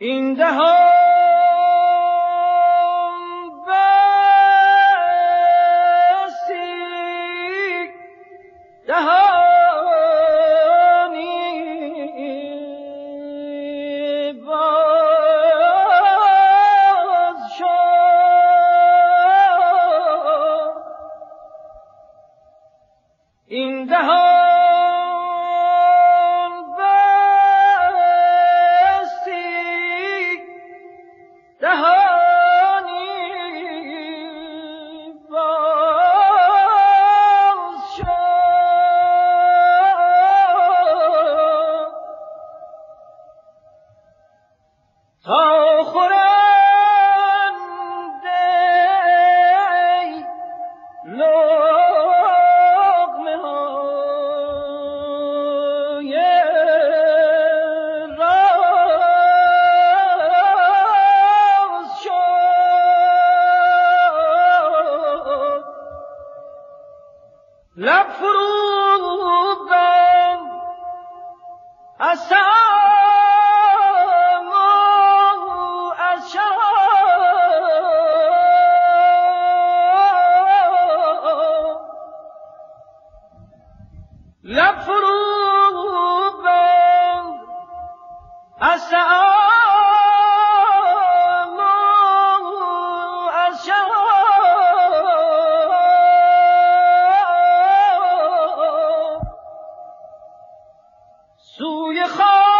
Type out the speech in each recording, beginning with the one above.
In the home. لفروضا أسام أشام لفروضا 你好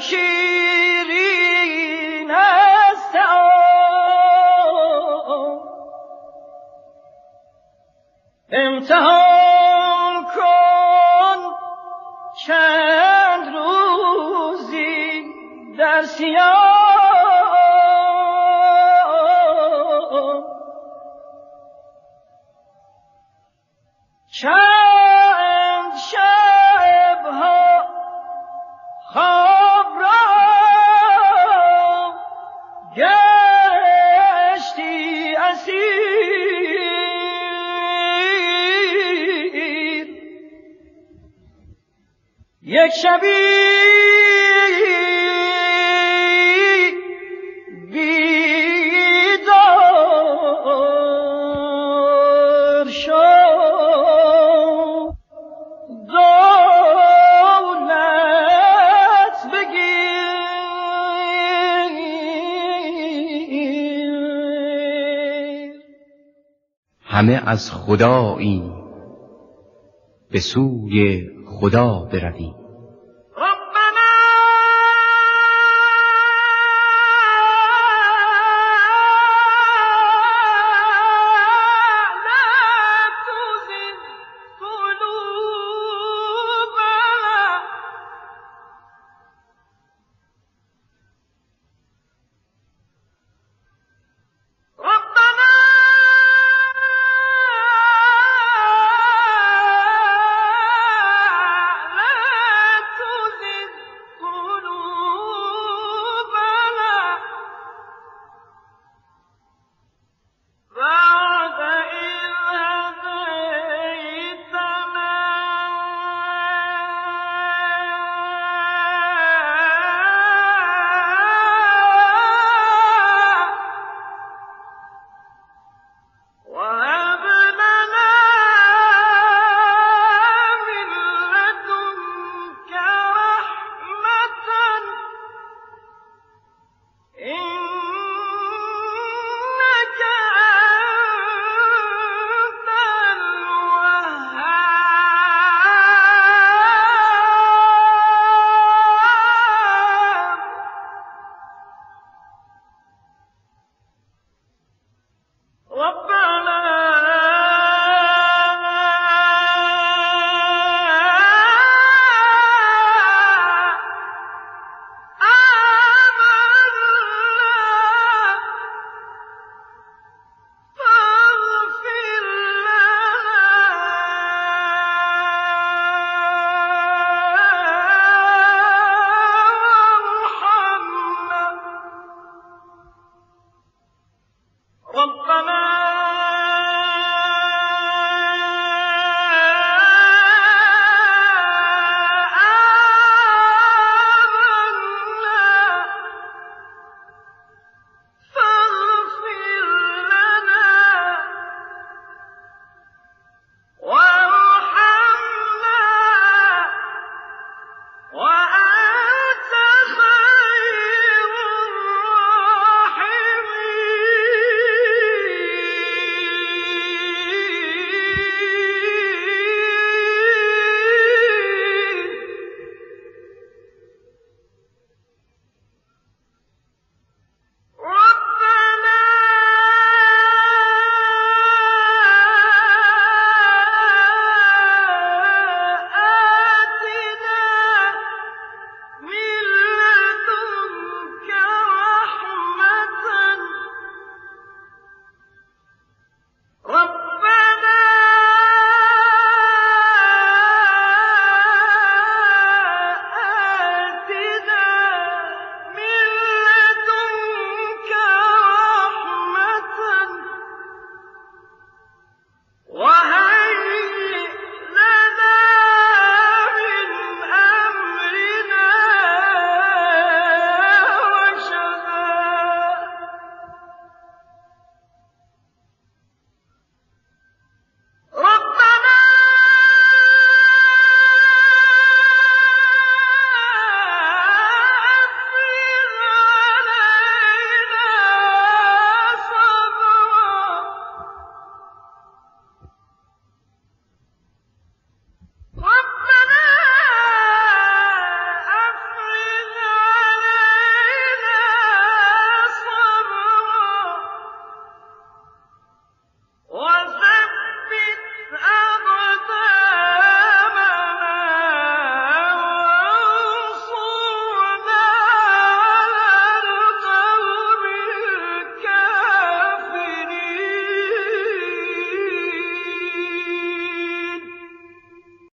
شیرین است امتحان یک شبی بیدار شد دولت بگیر. همه از خداییم به سوی خدا برویم.